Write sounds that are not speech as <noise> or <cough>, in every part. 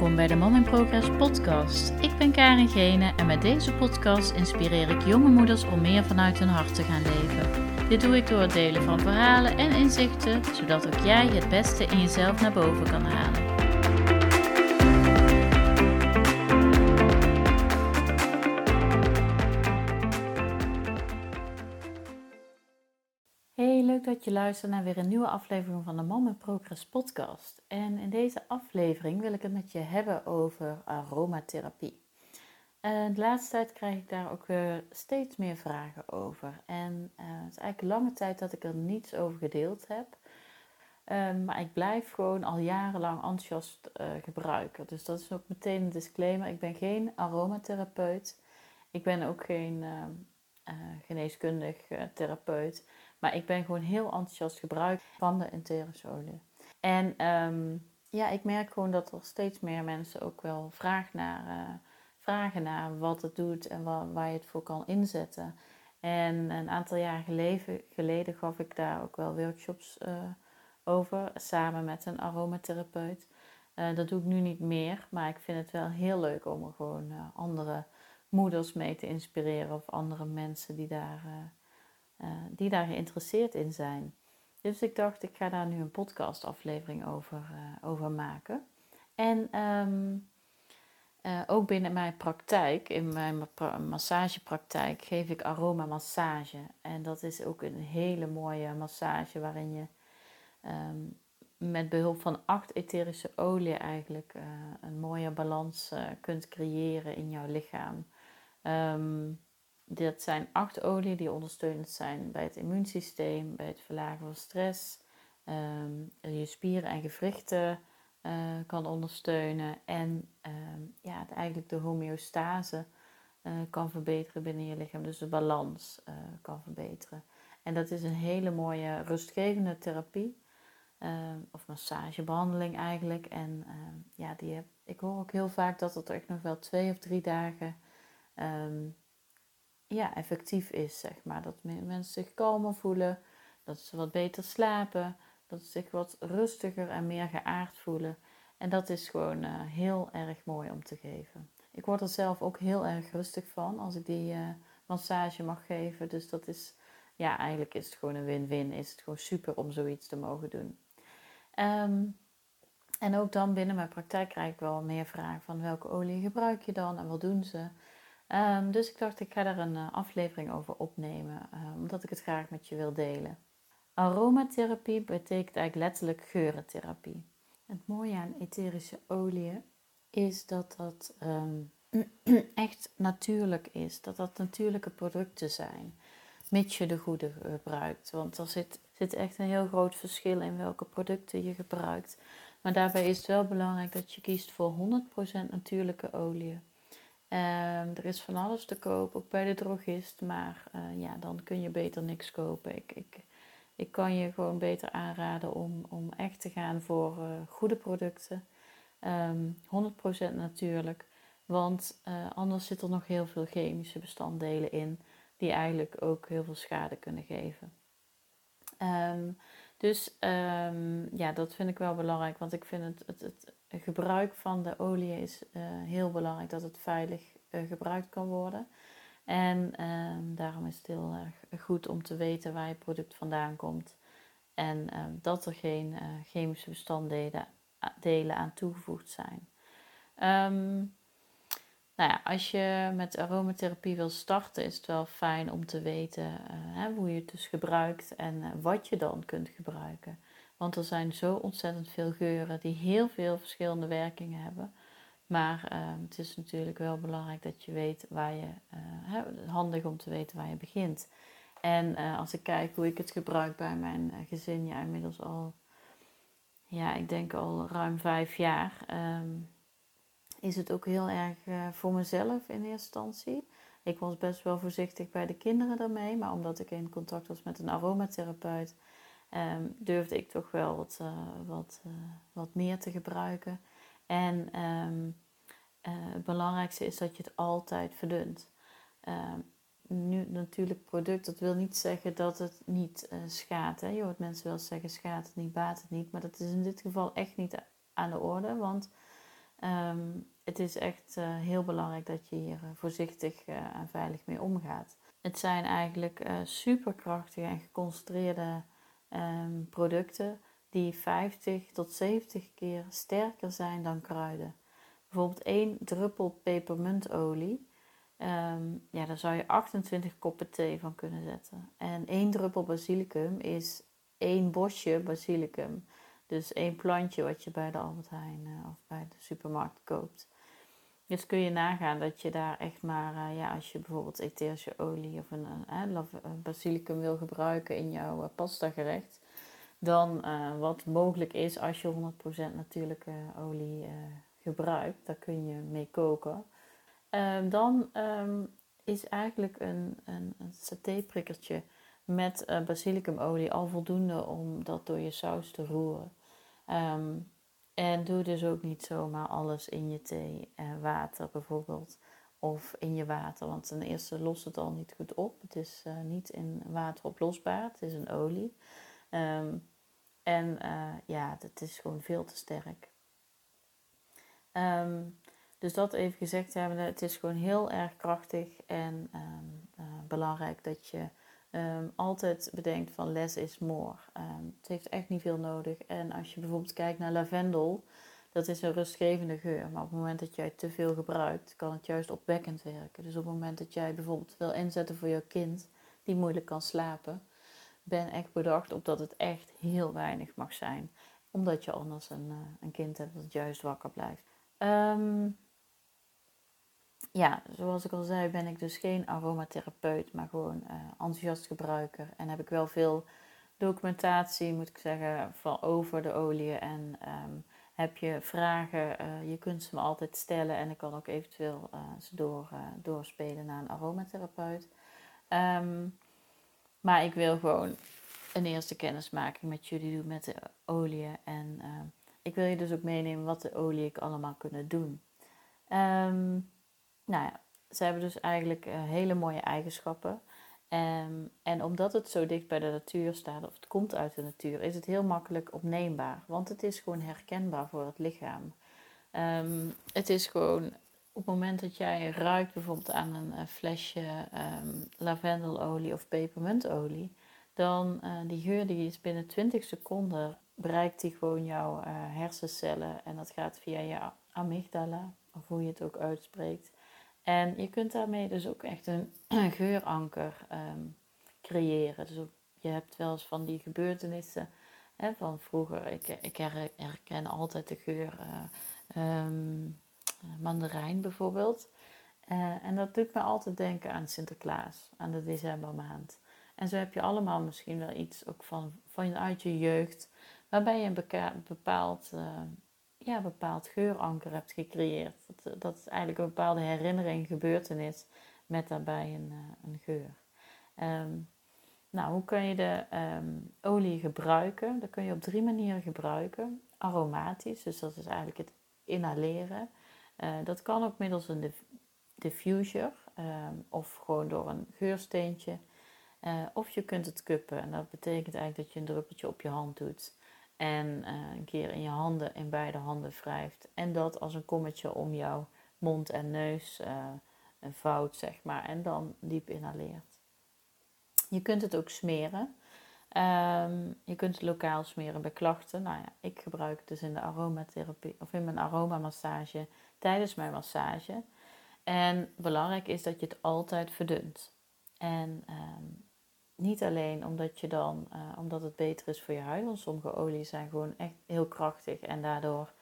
Welkom bij de Mom in Progress podcast. Ik ben Karin Gene en met deze podcast inspireer ik jonge moeders om meer vanuit hun hart te gaan leven. Dit doe ik door het delen van verhalen en inzichten, zodat ook jij het beste in jezelf naar boven kan halen. Dat je luistert naar weer een nieuwe aflevering van de Mom in Progress podcast. En in deze aflevering wil ik het met je hebben over aromatherapie. En de laatste tijd krijg ik daar ook steeds meer vragen over. En uh, het is eigenlijk lange tijd dat ik er niets over gedeeld heb. Um, maar ik blijf gewoon al jarenlang enthousiast uh, gebruiken. Dus dat is ook meteen een disclaimer. Ik ben geen aromatherapeut. Ik ben ook geen geneeskundig therapeut. Maar ik ben gewoon heel enthousiast gebruiker van de etherische En um, ja, ik merk gewoon dat er steeds meer mensen ook wel vragen naar, uh, vragen naar wat het doet en waar, je het voor kan inzetten. En een aantal jaar geleden, gaf ik daar ook wel workshops uh, over, samen met een aromatherapeut. Uh, dat doe ik nu niet meer, maar ik vind het wel heel leuk om er gewoon andere moeders mee te inspireren of andere mensen die daar uh, die daar geïnteresseerd in zijn. Dus ik dacht, ik ga daar nu een podcastaflevering over, uh, over maken. En um, uh, ook binnen mijn praktijk, in mijn massagepraktijk, geef ik aromamassage. En dat is ook een hele mooie massage waarin je um, met behulp van acht etherische oliën eigenlijk een mooie balans kunt creëren in jouw lichaam. Um, dit zijn acht oliën die ondersteunend zijn bij het immuunsysteem, bij het verlagen van stress, um, je spieren en gewrichten uh, kan ondersteunen en um, ja, eigenlijk de homeostase uh, kan verbeteren binnen je lichaam, dus de balans uh, kan verbeteren. En dat is een hele mooie rustgevende therapie, ehm, of massagebehandeling eigenlijk. En ja, die ik hoor ook heel vaak dat het echt nog wel twee of drie dagen ja, effectief is, zeg maar. Dat mensen zich kalmer voelen, dat ze wat beter slapen, dat ze zich wat rustiger en meer geaard voelen. En dat is gewoon uh, heel erg mooi om te geven. Ik word er zelf ook heel erg rustig van als ik die uh, massage mag geven. Dus dat is, ja, eigenlijk is het gewoon een win-win. Is het gewoon super om zoiets te mogen doen. Um, en ook dan binnen mijn praktijk krijg ik wel meer vragen van welke olie gebruik je dan en wat doen ze. Um, dus ik dacht, ik ga daar een uh, aflevering over opnemen, uh, omdat ik het graag met je wil delen. Aromatherapie betekent eigenlijk letterlijk geurentherapie. Het mooie aan etherische oliën is dat dat um, <clears throat> echt natuurlijk is, dat dat natuurlijke producten zijn, mits je de goede gebruikt. Want er zit, zit echt een heel groot verschil in welke producten je gebruikt. Maar daarbij is het wel belangrijk dat je kiest voor 100% natuurlijke oliën. Um, er is van alles te koop, ook bij de drogist. Maar uh, ja, dan kun je beter niks kopen. Ik, ik, ik kan je gewoon beter aanraden om, om echt te gaan voor uh, goede producten. Um, ehm, 100% natuurlijk. Want uh, anders zit er nog heel veel chemische bestanddelen in. Die eigenlijk ook heel veel schade kunnen geven. Um, dus ja, dat vind ik wel belangrijk. Want ik vind het, het, het gebruik van de olie is uh, heel belangrijk dat het veilig uh, gebruikt kan worden. En uh, daarom is het heel erg goed om te weten waar je product vandaan komt. En ehm, dat er geen eh, chemische bestanddelen delen aan toegevoegd zijn. Nou ja, als je met aromatherapie wil starten, is het wel fijn om te weten hè, hoe je het dus gebruikt en wat je dan kunt gebruiken. Want er zijn zo ontzettend veel geuren die heel veel verschillende werkingen hebben. Maar uh, het is natuurlijk wel belangrijk dat je weet waar je, uh, handig om te weten waar je begint. En als ik kijk hoe ik het gebruik bij mijn gezin, ja, inmiddels al, ja, ik denk al ruim vijf jaar, um, is het ook heel erg voor mezelf in eerste instantie. Ik was best wel voorzichtig bij de kinderen daarmee, maar omdat ik in contact was met een aromatherapeut, um, durfde ik toch wel wat, uh, wat, uh, wat meer te gebruiken. En uh, het belangrijkste is dat je het altijd verdunt. Um, nu natuurlijk product, dat wil niet zeggen dat het niet schaadt. Hè? Je hoort mensen wel zeggen schaadt het niet, baat het niet. Maar dat is in dit geval echt niet aan de orde. Want Ehm, het is echt heel belangrijk dat je hier voorzichtig en veilig mee omgaat. Het zijn eigenlijk superkrachtige en geconcentreerde um, producten die 50 tot 70 keer sterker zijn dan kruiden. Bijvoorbeeld één druppel pepermuntolie. Um, ja, daar zou je 28 koppen thee van kunnen zetten. En één druppel basilicum is één bosje basilicum. Dus één plantje wat je bij de Albert Heijn uh, of bij de supermarkt koopt. Dus kun je nagaan dat je daar echt maar, uh, ja, als je bijvoorbeeld etherische olie of een, een basilicum wil gebruiken in jouw uh, pasta gerecht, dan uh, wat mogelijk is als je 100% natuurlijke olie uh, gebruikt. Daar kun je mee koken. Um, dan um, is eigenlijk een, een, een satéprikkertje met uh, basilicumolie al voldoende om dat door je saus te roeren. Um, en doe dus ook niet zomaar alles in je thee, water bijvoorbeeld, of in je water. Want ten eerste lost het al niet goed op. Het is niet in water oplosbaar, het is een olie. Um, en uh, ja, het is gewoon veel te sterk. Um, dus dat even gezegd hebben, het is gewoon heel erg krachtig en uh, belangrijk dat je um, altijd bedenkt van less is more. het heeft echt niet veel nodig. En als je bijvoorbeeld kijkt naar lavendel, dat is een rustgevende geur. Maar op het moment dat jij te veel gebruikt, kan het juist opwekkend werken. Dus op het moment dat jij bijvoorbeeld wil inzetten voor je kind, die moeilijk kan slapen, ben echt bedacht op dat het echt heel weinig mag zijn. Omdat je anders een, uh, een kind hebt dat juist wakker blijft. Um, ja, zoals ik al zei, ben ik dus geen aromatherapeut, maar gewoon uh, enthousiast gebruiker. En heb ik wel veel documentatie, moet ik zeggen, van over de olie. En um, heb je vragen, uh, je kunt ze me altijd stellen. En ik kan ook eventueel ze door, doorspelen naar een aromatherapeut. Um, maar ik wil gewoon een eerste kennismaking met jullie doen met de olie. En uh, ik wil je dus ook meenemen wat de olie ik allemaal kunnen doen. Um, nou ja, ze hebben dus eigenlijk uh, hele mooie eigenschappen. Um, en omdat het zo dicht bij de natuur staat, of het komt uit de natuur, is het heel makkelijk opneembaar. Want het is gewoon herkenbaar voor het lichaam. Um, het is gewoon op het moment dat jij ruikt bijvoorbeeld aan een flesje um, lavendelolie of pepermuntolie, dan uh, die geur die is binnen 20 seconden bereikt die gewoon jouw uh, hersencellen en dat gaat via je amygdala, of hoe je het ook uitspreekt. En je kunt daarmee dus ook echt een <clears throat> geuranker um, creëren. Dus je hebt wel eens van die gebeurtenissen hè, van vroeger. Ik, ik herken altijd de geur um, mandarijn bijvoorbeeld. Uh, en dat doet me altijd denken aan Sinterklaas, aan de decembermaand. En zo heb je allemaal misschien wel iets ook van, vanuit je jeugd, waarbij je een bepaald, uh, ja, bepaald geuranker hebt gecreëerd. Dat, dat is eigenlijk een bepaalde herinnering, gebeurtenis, met daarbij een, uh, een geur. Um, nou, hoe kun je de um, olie gebruiken? Dat kun je op drie manieren gebruiken. Aromatisch, dus dat is eigenlijk het inhaleren. Uh, dat kan ook middels een diffuser um, of gewoon door een geursteentje. Of je kunt het kuppen en dat betekent eigenlijk dat je een druppeltje op je hand doet. En uh, een keer in je handen, in beide handen wrijft. En dat als een kommetje om jouw mond en neus een vouwt, zeg maar. En dan diep inhaleert. Je kunt het ook smeren. Um, je kunt het lokaal smeren bij klachten. Nou ja, ik gebruik het dus in de aromatherapie of in mijn aromamassage tijdens mijn massage. En belangrijk is dat je het altijd verdunt. En um, niet alleen omdat, je dan, uh, omdat het beter is voor je huid, want sommige olies zijn gewoon echt heel krachtig en daardoor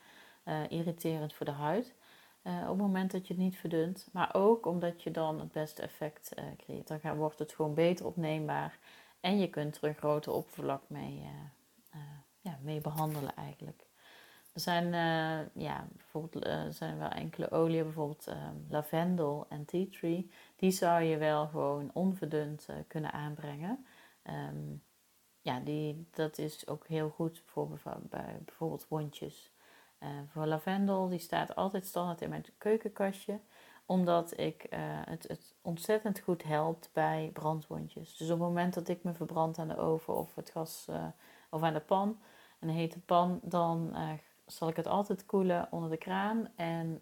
uh, irriterend voor de huid. Uh, op het moment dat je het niet verdunt, maar ook omdat je dan het beste effect creëert. Dan wordt het gewoon beter opneembaar en je kunt er een groter oppervlak mee, ja, mee behandelen eigenlijk. Er zijn, uh, ja, bijvoorbeeld uh, zijn wel enkele oliën, bijvoorbeeld uh, lavendel en tea tree. Die zou je wel gewoon onverdund uh, kunnen aanbrengen. Um, ja, die, dat is ook heel goed voor bij bijvoorbeeld wondjes. voor lavendel, die staat altijd standaard in mijn keukenkastje. Omdat ik, het, het ontzettend goed helpt bij brandwondjes. Dus op het moment dat ik me verbrand aan de oven of het gas of aan de pan, een hete pan, dan zal ik het altijd koelen onder de kraan. En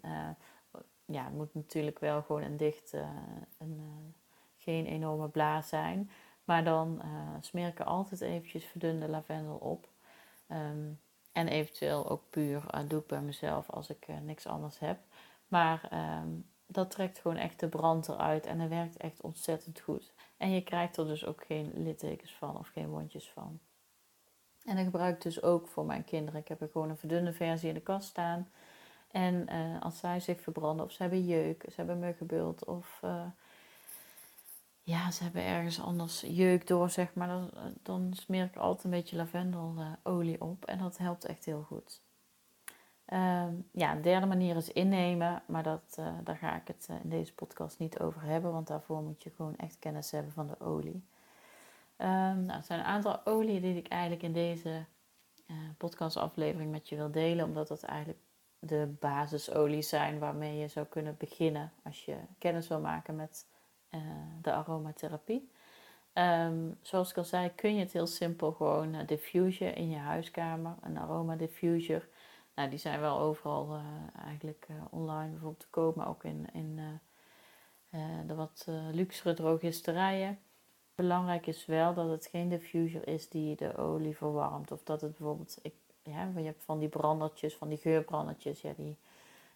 ja, het moet natuurlijk wel gewoon een dicht, een, geen enorme blaas zijn. Maar dan smeer ik er altijd eventjes verdunde lavendel op. Ehm, en eventueel ook puur doe ik bij mezelf als ik niks anders heb. Maar ehm, dat trekt gewoon echt de brand eruit en dat werkt echt ontzettend goed. En je krijgt er dus ook geen littekens van of geen wondjes van. En dat gebruik ik dus ook voor mijn kinderen. Ik heb er gewoon een verdunde versie in de kast staan. En uh, als zij zich verbranden of ze hebben jeuk, ze hebben muggenbult of uh, ja, ze hebben ergens anders jeuk door, zeg maar. Dan, dan smeer ik altijd een beetje lavendelolie op en dat helpt echt heel goed. Ehm, ja, een derde manier is innemen, maar dat, uh, daar ga ik het in deze podcast niet over hebben, want daarvoor moet je gewoon echt kennis hebben van de olie. Um, nou, er zijn een aantal oliën die ik eigenlijk in deze uh, podcastaflevering met je wil delen, omdat dat eigenlijk de basisolie zijn waarmee je zou kunnen beginnen als je kennis wil maken met uh, de aromatherapie. Um, zoals ik al zei, kun je het heel simpel gewoon uh, diffusen in je huiskamer, een aroma diffuser. Nou, die zijn wel overal eigenlijk online bijvoorbeeld te koop, maar ook in, in de wat luxere drogisterijen. Belangrijk is wel dat het geen diffuser is die de olie verwarmt. Of dat het bijvoorbeeld, ik, ja, je hebt van die brandertjes, van die geurbrandertjes, ja, die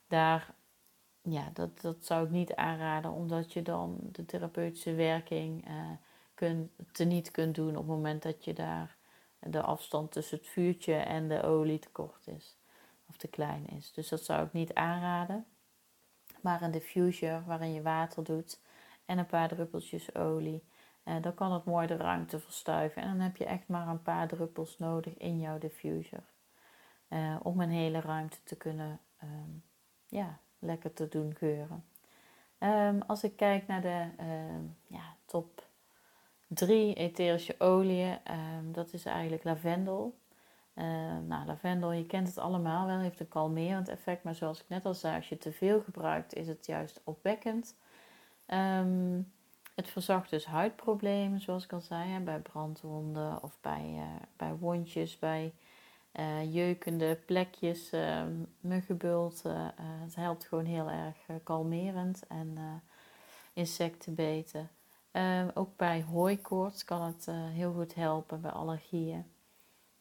daar, ja, dat, dat zou ik niet aanraden, omdat je dan de therapeutische werking uh, kunt, teniet kunt doen op het moment dat je daar de afstand tussen het vuurtje en de olie te kort is of te klein is. Dus dat zou ik niet aanraden. Maar een diffuser waarin je water doet en een paar druppeltjes olie uh, dan kan het mooi de ruimte verstuiven. En dan heb je echt maar een paar druppels nodig in jouw diffuser. Uh, om een hele ruimte te kunnen ehm, ja, lekker te doen geuren. Um, als ik kijk naar de uh, ja, top 3 etherische oliën, dat is eigenlijk lavendel. nou, lavendel, je kent het allemaal wel, heeft een kalmerend effect. Maar zoals ik net al zei, als je te veel gebruikt, is het juist opwekkend. Um, het verzacht dus huidproblemen, zoals ik al zei, bij brandwonden of bij, uh, bij wondjes, bij uh, jeukende plekjes, uh, muggenbulten. het helpt gewoon heel erg kalmerend en insectenbeten. Ehm, ook bij hooikoorts kan het heel goed helpen, bij allergieën.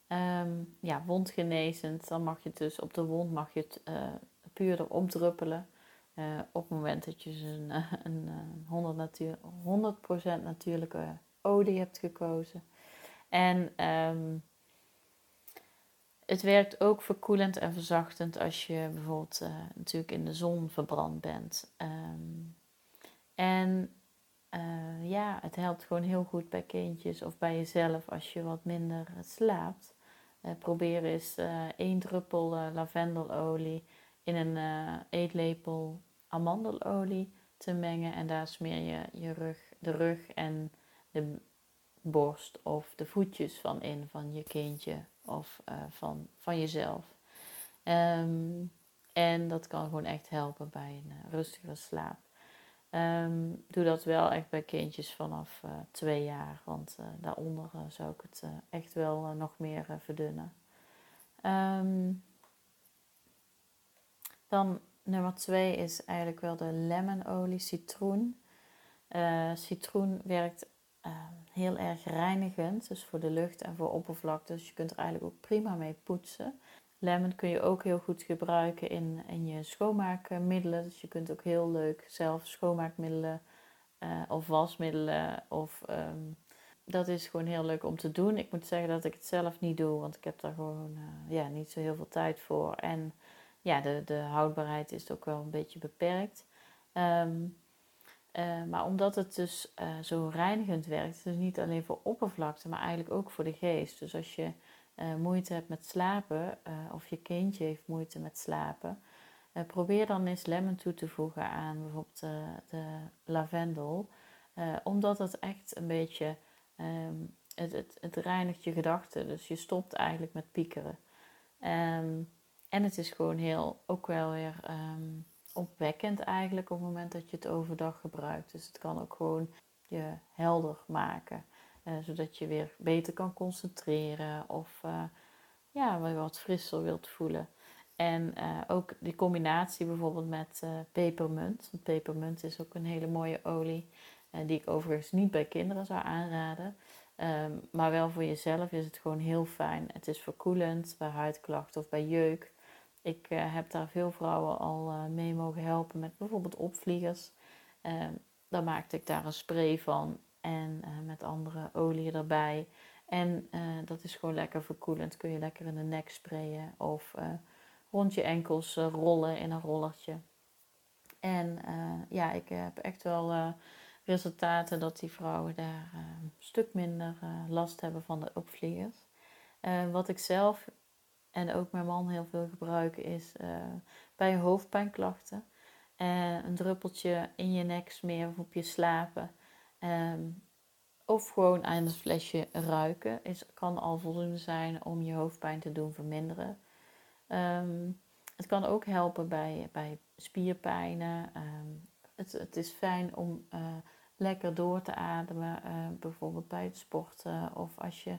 Um, ja, wondgenezend, dan mag je het dus op de wond mag je het puur erop druppelen. Uh, op het moment dat je een, een, een 100%, natuur, 100 natuurlijke olie hebt gekozen. En um, het werkt ook verkoelend en verzachtend als je bijvoorbeeld natuurlijk in de zon verbrand bent. Um, en ja, het helpt gewoon heel goed bij kindjes of bij jezelf als je wat minder slaapt. probeer eens één druppel lavendelolie in een eetlepel amandelolie te mengen. En daar smeer je, je rug, de rug en de borst of de voetjes van in van je kindje of uh, van, van jezelf. Um, en dat kan gewoon echt helpen bij een uh, rustige slaap. Um, doe dat wel echt bij kindjes vanaf twee jaar, want daaronder zou ik het echt wel nog meer verdunnen. Um, dan Nummer twee is eigenlijk wel de lemon-olie, citroen. Uh, citroen werkt uh, heel erg reinigend, dus voor de lucht en voor oppervlakte. Dus je kunt er eigenlijk ook prima mee poetsen. Lemon kun je ook heel goed gebruiken in, in je schoonmaakmiddelen. Dus je kunt ook heel leuk zelf schoonmaakmiddelen uh, of wasmiddelen. Of, um, dat is gewoon heel leuk om te doen. Ik moet zeggen dat ik het zelf niet doe, want ik heb daar gewoon ja, niet zo heel veel tijd voor. En ja, de, de houdbaarheid is ook wel een beetje beperkt. Ehm, eh, maar omdat het dus uh, zo reinigend werkt, dus niet alleen voor oppervlakte, maar eigenlijk ook voor de geest. Dus als je uh, moeite hebt met slapen, of je kindje heeft moeite met slapen, probeer dan eens lemon toe te voegen aan bijvoorbeeld de lavendel. omdat het echt een beetje, um, het, het, het reinigt je gedachten. Dus je stopt eigenlijk met piekeren. Um, en het is gewoon heel, ook wel weer um, opwekkend eigenlijk op het moment dat je het overdag gebruikt. Dus het kan ook gewoon je helder maken. Uh, zodat je weer beter kan concentreren of uh, ja, wat frisser wilt voelen. En ook die combinatie bijvoorbeeld met pepermunt. Want pepermunt is ook een hele mooie olie. die ik overigens niet bij kinderen zou aanraden. Ehm, maar wel voor jezelf is het gewoon heel fijn. Het is verkoelend bij huidklachten of bij jeuk. Ik uh, heb daar veel vrouwen al uh, mee mogen helpen met bijvoorbeeld opvliegers. Um, dan maakte ik daar een spray van en uh, met andere olie erbij. En dat is gewoon lekker verkoelend. Kun je lekker in de nek sprayen of rond je enkels rollen in een rollertje. En ja, ik heb echt wel resultaten dat die vrouwen daar uh, een stuk minder uh, last hebben van de opvliegers. Uh, wat ik zelf en ook mijn man heel veel gebruiken is bij hoofdpijnklachten. een druppeltje in je nek smeren of op je slapen. Um, of gewoon aan het flesje ruiken. Is, kan al voldoende zijn om je hoofdpijn te doen verminderen. Um, het kan ook helpen bij, bij spierpijnen. Um, het, het, is fijn om lekker door te ademen, uh, bijvoorbeeld bij het sporten of als je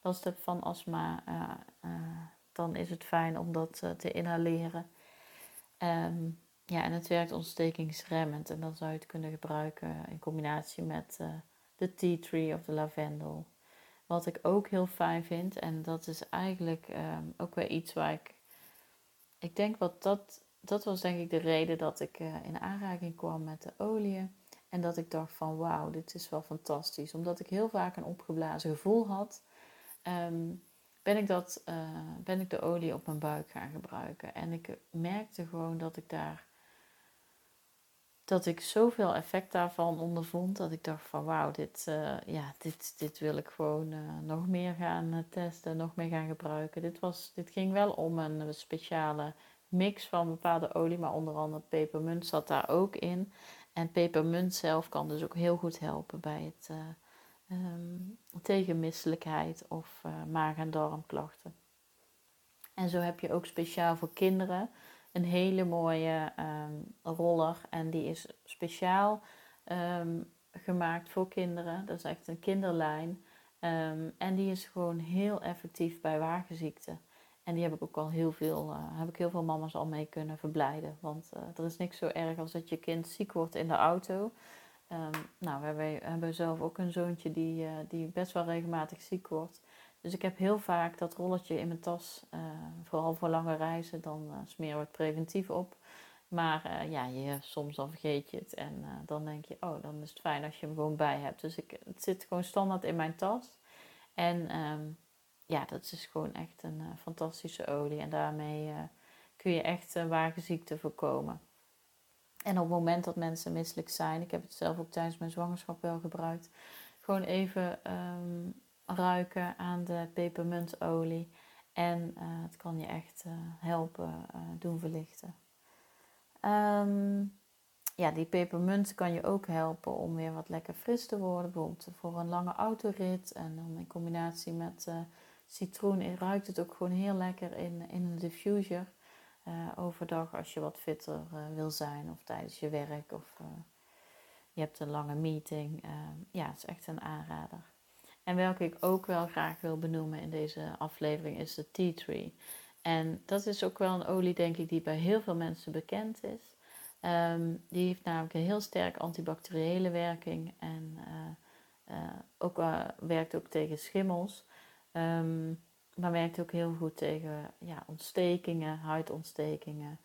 last hebt van astma, uh, uh, dan is het fijn om dat te inhaleren. Um, ja, en het werkt ontstekingsremmend en dan zou je het kunnen gebruiken in combinatie met de tea tree of de lavendel. Wat ik ook heel fijn vind, en dat is eigenlijk um, ook weer iets waar ik. Ik denk wat dat. Dat was denk ik de reden dat ik in aanraking kwam met de olie en dat ik dacht van wauw, dit is wel fantastisch. Omdat ik heel vaak een opgeblazen gevoel had, ehm, ben, ik dat, uh, ben ik de olie op mijn buik gaan gebruiken. En ik merkte gewoon dat ik daar dat ik zoveel effect daarvan ondervond dat ik dacht van wauw, dit, uh, ja, dit, dit wil ik gewoon uh, nog meer gaan testen, nog meer gaan gebruiken. Dit, was, dit ging wel om een speciale mix van bepaalde olie, maar onder andere pepermunt zat daar ook in. En pepermunt zelf kan dus ook heel goed helpen bij het um, tegen misselijkheid of uh, maag- en darmklachten. En zo heb je ook speciaal voor kinderen een hele mooie um, roller. En die is speciaal um, gemaakt voor kinderen. Dat is echt een kinderlijn. en die is gewoon heel effectief bij wagenziekten. En die heb ik ook al heel veel, uh, heb ik heel veel mama's al mee kunnen verblijden. Want uh, er is niks zo erg als dat je kind ziek wordt in de auto. Um, nou, we hebben, hebben, zelf ook een zoontje die, uh, die best wel regelmatig ziek wordt. Dus ik heb heel vaak dat rolletje in mijn tas, vooral voor lange reizen, dan smeren we het preventief op. Maar ja, je, soms dan vergeet je het en dan denk je, oh, dan is het fijn als je hem gewoon bij hebt. Dus ik, het zit gewoon standaard in mijn tas. En um, ja, dat is gewoon echt een fantastische olie. En daarmee kun je echt wagenziekte voorkomen. En op het moment dat mensen misselijk zijn, ik heb het zelf ook tijdens mijn zwangerschap wel gebruikt, gewoon even um, ruiken aan de pepermuntolie. En het kan je echt helpen doen verlichten. Um, ja, die pepermunt kan je ook helpen om weer wat lekker fris te worden. Bijvoorbeeld voor een lange autorit. En dan in combinatie met citroen ruikt het ook gewoon heel lekker in, in een diffuser. Uh, overdag als je wat fitter uh, wil zijn of tijdens je werk of uh, je hebt een lange meeting. ja, het is echt een aanrader. En welke ik ook wel graag wil benoemen in deze aflevering is de tea tree. En dat is ook wel een olie, denk ik, die bij heel veel mensen bekend is. Um, die heeft namelijk een heel sterk antibacteriële werking en ook, werkt ook tegen schimmels. Um, maar werkt ook heel goed tegen ja, ontstekingen, huidontstekingen.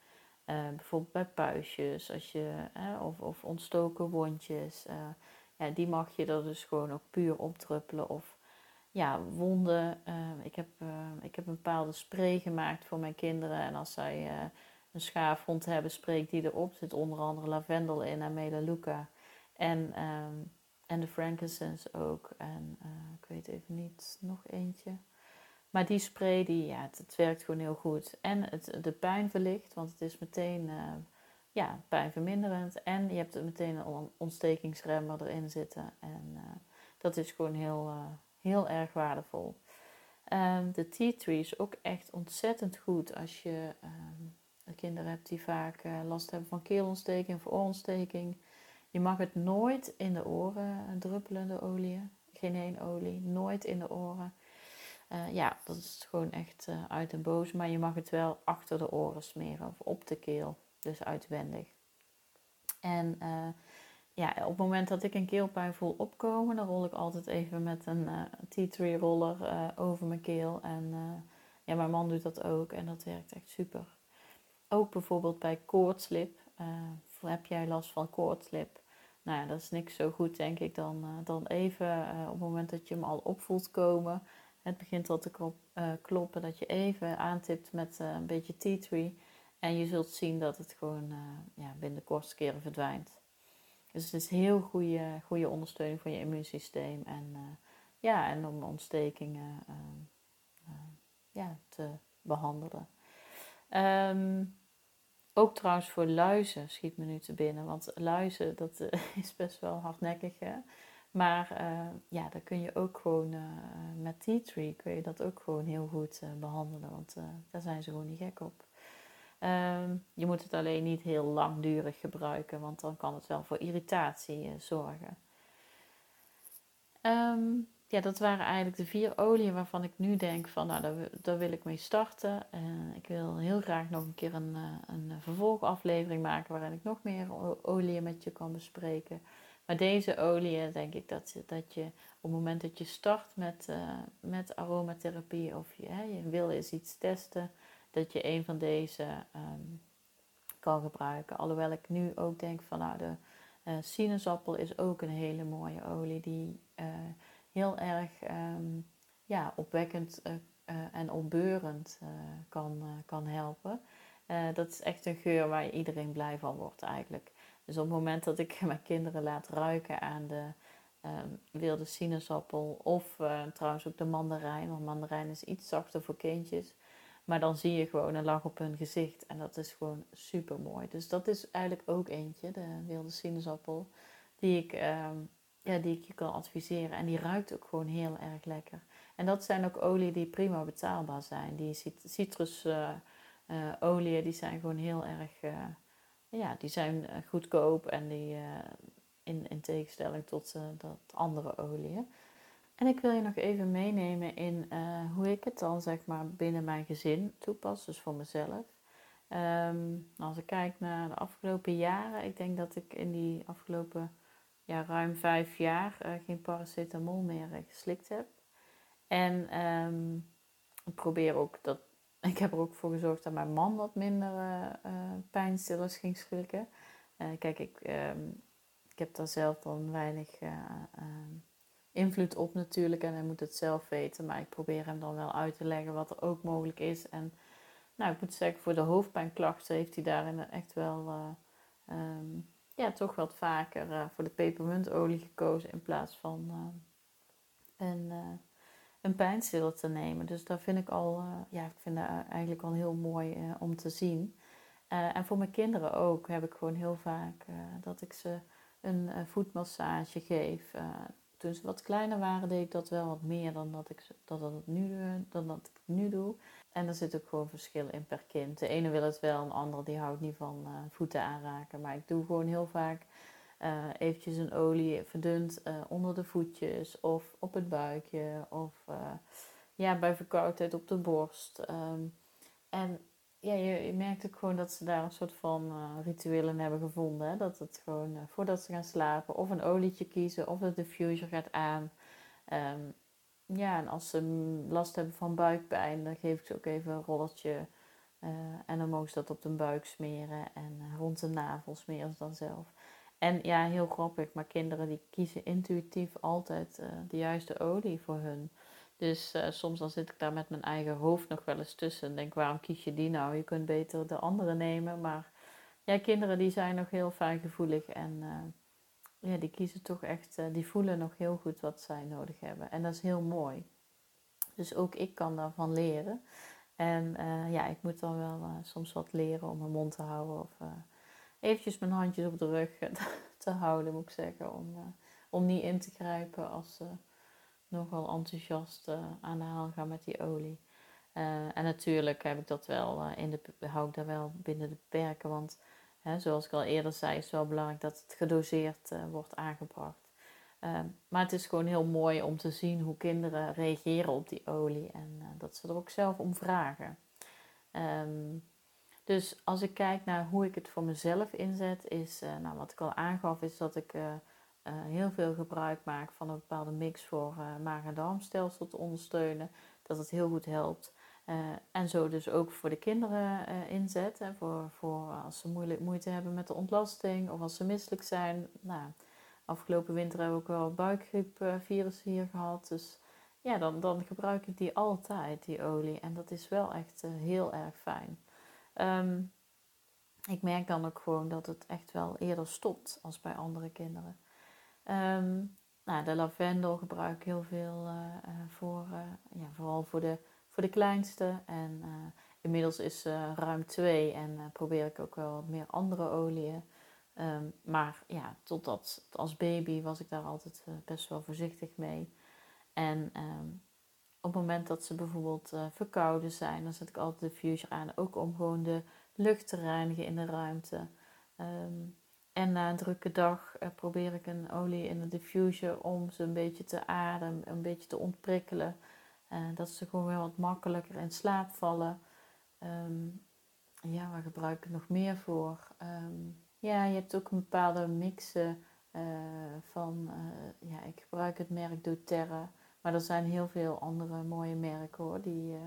Uh, bijvoorbeeld bij puistjes als je, of, of ontstoken wondjes. Uh, ja, die mag je er dus gewoon ook puur opdruppelen. Of ja, wonden. Uh, ik, heb, ik heb een bepaalde spray gemaakt voor mijn kinderen. En als zij een schaafwond hebben, spreek die erop. Er zit onder andere lavendel in en melaleuca. En um, en de frankincense ook. En ik weet even niet, nog eentje. Maar die spray, die, ja, het, werkt gewoon heel goed. En het, de pijn verlicht, want het is meteen uh, ja, pijnverminderend. En je hebt meteen een ontstekingsremmer erin zitten. En uh, dat is gewoon heel, heel erg waardevol. Um, de tea tree is ook echt ontzettend goed als je um, kinderen hebt die vaak last hebben van keelontsteking of oorontsteking. Je mag het nooit in de oren druppelen, de olie. Geen één olie, nooit in de oren. Ja, dat is gewoon echt uit en boos. Maar je mag het wel achter de oren smeren of op de keel. Dus uitwendig. En ja, op het moment dat ik een keelpijn voel opkomen, dan rol ik altijd even met een tea tree roller over mijn keel. En ja, mijn man doet dat ook en dat werkt echt super. Ook bijvoorbeeld bij koortslip. heb jij last van koortslip? Nou ja, dat is niks zo goed, denk ik, dan, dan even op het moment dat je hem al opvoelt komen. Het begint al te uh, kloppen, dat je even aantipt met een beetje tea tree. En je zult zien dat het gewoon ja, binnen de kortste keren verdwijnt. Dus het is heel goede, goede ondersteuning van je immuunsysteem. En, ja, en om ontstekingen ja, te behandelen. Um, ook trouwens voor luizen schiet me nu te binnen. Want luizen, dat eh, <laughs> is best wel hardnekkig. Hè? Maar uh, ja, dan kun je ook gewoon uh, met tea tree kun je dat ook gewoon heel goed behandelen. Want daar zijn ze gewoon niet gek op. Um, je moet het alleen niet heel langdurig gebruiken, want dan kan het wel voor irritatie zorgen. Um, ja, dat waren eigenlijk de vier oliën waarvan ik nu denk van, nou, daar, wil ik mee starten. Ik wil heel graag nog een keer een, een vervolgaflevering maken waarin ik nog meer oliën met je kan bespreken. Maar deze oliën denk ik dat, dat je op het moment dat je start met, uh, met aromatherapie of je, hè, je wil eens iets testen, dat je een van deze um, kan gebruiken. Alhoewel ik nu ook denk van, nou, de sinaasappel is ook een hele mooie olie die heel erg um, ja, opwekkend en opbeurend kan, kan helpen. Dat is echt een geur waar iedereen blij van wordt eigenlijk. Dus op het moment dat ik <laughs> mijn kinderen laat ruiken aan de um, wilde sinaasappel of trouwens ook de mandarijn, want mandarijn is iets zachter voor kindjes. Maar dan zie je gewoon een lach op hun gezicht en dat is gewoon super mooi. Dus dat is eigenlijk ook eentje, de wilde sinaasappel, die ik um, ja, die ik je kan adviseren. En die ruikt ook gewoon heel erg lekker. En dat zijn ook oliën die prima betaalbaar zijn. Die citrusolieën, uh, uh, die zijn gewoon heel erg, uh, ja, die zijn goedkoop en die in, in tegenstelling tot dat andere oliën. En ik wil je nog even meenemen in hoe ik het dan zeg maar binnen mijn gezin toepas, dus voor mezelf. Um, als ik kijk naar de afgelopen jaren, ik denk dat ik in die afgelopen ja, ruim vijf jaar geen paracetamol meer geslikt heb. En um, ik probeer ook dat. Ik heb er ook voor gezorgd dat mijn man wat minder uh, pijnstillers ging slikken. kijk, ik, um, ik heb daar zelf dan weinig ehm, invloed op natuurlijk en hij moet het zelf weten. Maar ik probeer hem dan wel uit te leggen wat er ook mogelijk is. En nou, ik moet zeggen, voor de hoofdpijnklachten heeft hij daarin echt wel um, ja, toch wat vaker voor de pepermuntolie gekozen in plaats van een, een pijnstiller te nemen. Dus dat vind ik al, ja, ik vind dat eigenlijk al heel mooi om te zien. en voor mijn kinderen ook heb ik gewoon heel vaak dat ik ze een voetmassage geef. toen ze wat kleiner waren deed ik dat wel wat meer dan dat ik, dat, dat, nu, dan dat ik nu doe. En er zit ook gewoon verschil in per kind. De ene wil het wel, een ander die houdt niet van voeten aanraken. Maar ik doe gewoon heel vaak uh, eventjes een olie verdund uh, onder de voetjes of op het buikje of ja, bij verkoudheid op de borst. Um, en ja, je, merkt ook gewoon dat ze daar een soort van ritueel in hebben gevonden. Hè? Dat het gewoon voordat ze gaan slapen of een olietje kiezen of de diffuser gaat aan. Um, ja, en als ze last hebben van buikpijn, dan geef ik ze ook even een rolletje. En dan mogen ze dat op de buik smeren en rond de navel smeren ze dan zelf. En ja, heel grappig, maar kinderen die kiezen intuïtief altijd uh, de juiste olie voor hun. Dus soms dan zit ik daar met mijn eigen hoofd nog wel eens tussen en denk, waarom kies je die nou? Je kunt beter de andere nemen. Maar ja, kinderen die zijn nog heel fijngevoelig en ja, die kiezen toch echt, die voelen nog heel goed wat zij nodig hebben. En dat is heel mooi. Dus ook ik kan daarvan leren. En ja, ik moet dan wel soms wat leren om mijn mond te houden. Of eventjes mijn handjes op de rug <laughs> te houden, moet ik zeggen. Om, om niet in te grijpen als ze nogal enthousiast aan de haal gaan met die olie. en natuurlijk heb ik dat wel in de, hou ik daar wel binnen de beperken. Want zoals ik al eerder zei, is het wel belangrijk dat het gedoseerd wordt aangebracht. Ehm, maar het is gewoon heel mooi om te zien hoe kinderen reageren op die olie en dat ze er ook zelf om vragen. Ehm, dus als ik kijk naar hoe ik het voor mezelf inzet, is, uh, nou, wat ik al aangaf, is dat ik uh, heel veel gebruik maak van een bepaalde mix voor maag- en darmstelsel te ondersteunen. Dat het heel goed helpt. en zo dus ook voor de kinderen inzet. Hè, voor, voor als ze moeilijk, moeite hebben met de ontlasting of als ze misselijk zijn. Nou, Afgelopen winter hebben we ook wel buikgriepvirus hier gehad. Dus ja, dan, dan gebruik ik die altijd, die olie. En dat is wel echt heel erg fijn. Um, ik merk dan ook gewoon dat het echt wel eerder stopt als bij andere kinderen. Um, nou, de lavendel gebruik ik heel veel uh, voor, ja, vooral voor de, voor de kleinste. En inmiddels is ze ruim twee en probeer ik ook wel meer andere oliën. Ehm, maar ja, totdat als baby was ik daar altijd best wel voorzichtig mee. En op het moment dat ze bijvoorbeeld uh, verkouden zijn, dan zet ik altijd de diffuser aan. Ook om gewoon de lucht te reinigen in de ruimte. Um, en na een drukke dag uh, probeer ik een olie in de diffuser om ze een beetje te ademen, een beetje te ontprikkelen. dat ze gewoon weer wat makkelijker in slaap vallen. ja, waar gebruik ik het nog meer voor? Ja, je hebt ook een bepaalde mixen uh, van, uh, ja, ik gebruik het merk doTERRA, maar er zijn heel veel andere mooie merken hoor, die, uh,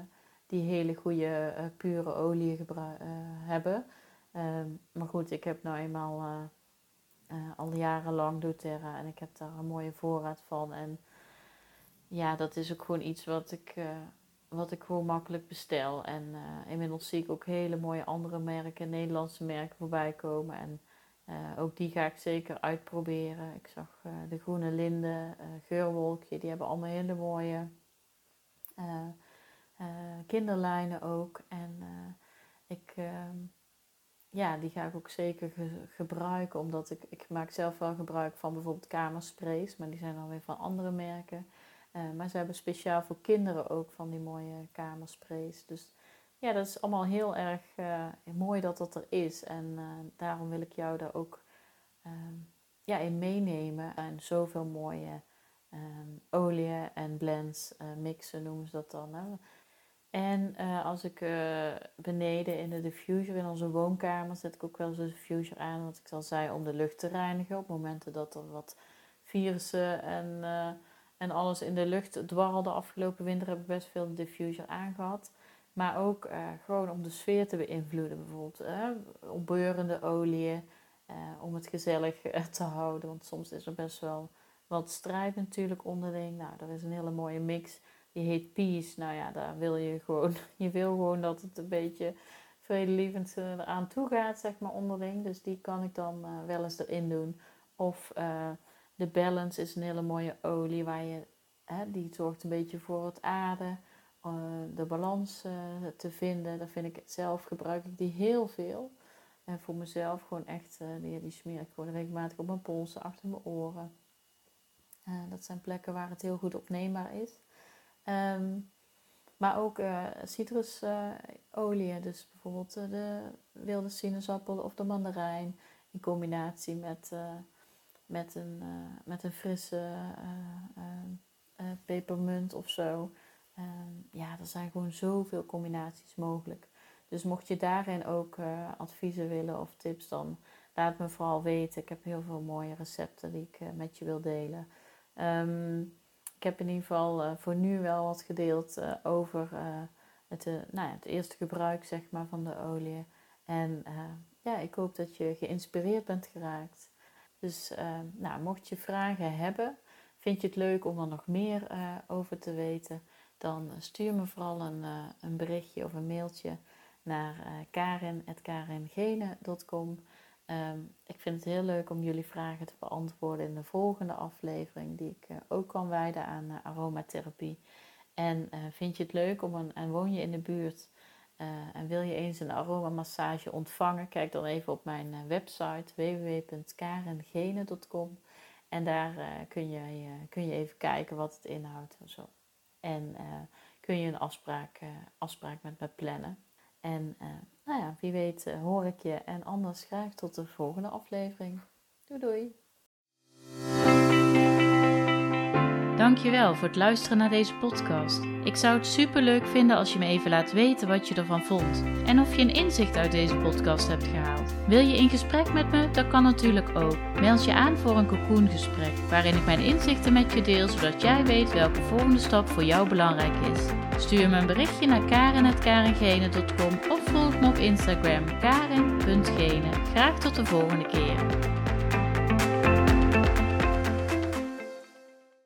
die hele goede pure olie hebben. Ehm, maar goed, ik heb nou eenmaal al jarenlang doTERRA en ik heb daar een mooie voorraad van. En ja, dat is ook gewoon iets wat ik, wat ik gewoon makkelijk bestel. En inmiddels zie ik ook hele mooie andere merken, Nederlandse merken voorbij komen. En uh, ook die ga ik zeker uitproberen. Ik zag uh, de Groene Linde, Geurwolkje, die hebben allemaal hele mooie kinderlijnen ook. En ik, ehm, ja, die ga ik ook zeker ge gebruiken, omdat ik, ik maak zelf wel gebruik van bijvoorbeeld kamersprays, maar die zijn dan weer van andere merken. Maar ze hebben speciaal voor kinderen ook van die mooie kamersprays. Dus ja, dat is allemaal heel erg uh, mooi dat dat er is. En uh, daarom wil ik jou daar ook ehm, ja, in meenemen. En zoveel mooie um, oliën en blends, mixen noemen ze dat dan. Hè. En als ik beneden in de diffuser in onze woonkamer zet ik ook wel eens een diffuser aan. Wat ik al zei, om de lucht te reinigen. Op momenten dat er wat virussen en en alles in de lucht dwarrelde afgelopen winter heb ik best veel de diffuser aangehad. Maar ook uh, gewoon om de sfeer te beïnvloeden. Bijvoorbeeld uh, opbeurende oliën. Uh, om het gezellig te houden. Want soms is er best wel wat strijd natuurlijk onderling. Nou, er is een hele mooie mix. Die heet Peace. Nou ja, daar wil je gewoon... <laughs> Je wil gewoon dat het een beetje vredelievend eraan toe gaat, zeg maar, onderling. Dus die kan ik dan wel eens erin doen. Of de Balance is een hele mooie olie waar je, die zorgt een beetje voor het aarden, de balans uh, te vinden. Daar vind ik zelf, gebruik ik die heel veel. En voor mezelf gewoon echt, uh, die, die smeer ik gewoon regelmatig op mijn polsen, achter mijn oren. dat zijn plekken waar het heel goed opneembaar is. Um, maar ook citrusolie, dus bijvoorbeeld de wilde sinaasappel of de mandarijn in combinatie met met een, uh, met een frisse uh, pepermunt of zo. Ehm, ja, er zijn gewoon zoveel combinaties mogelijk. Dus mocht je daarin ook adviezen willen of tips, dan laat me vooral weten. Ik heb heel veel mooie recepten die ik met je wil delen. Um, ik heb in ieder geval voor nu wel wat gedeeld over het, nou ja, het eerste gebruik zeg maar, van de olie. En ja, ik hoop dat je geïnspireerd bent geraakt. Dus nou, mocht je vragen hebben, vind je het leuk om er nog meer over te weten, dan stuur me vooral een, uh, een berichtje of een mailtje naar karin.karingene.com. Um, ehm, ik vind het heel leuk om jullie vragen te beantwoorden in de volgende aflevering, die ik ook kan wijden aan aromatherapie. En vind je het leuk om een, en woon je in de buurt en wil je eens een aromamassage ontvangen? Kijk dan even op mijn website www.karengene.com en daar kun, je, kun je even kijken wat het inhoudt en zo. En kun je een afspraak, afspraak met me plannen. En nou ja, wie weet hoor ik je en anders graag tot de volgende aflevering. Doei doei! Dankjewel voor het luisteren naar deze podcast. Ik zou het super leuk vinden als je me even laat weten wat je ervan vond en of je een inzicht uit deze podcast hebt gehaald. Wil je in gesprek met me? Dat kan natuurlijk ook. Meld je aan voor een cocoongesprek waarin ik mijn inzichten met je deel zodat jij weet welke volgende stap voor jou belangrijk is. Stuur me een berichtje naar karen.karengene.com of volg me op Instagram karen.gene. Graag tot de volgende keer.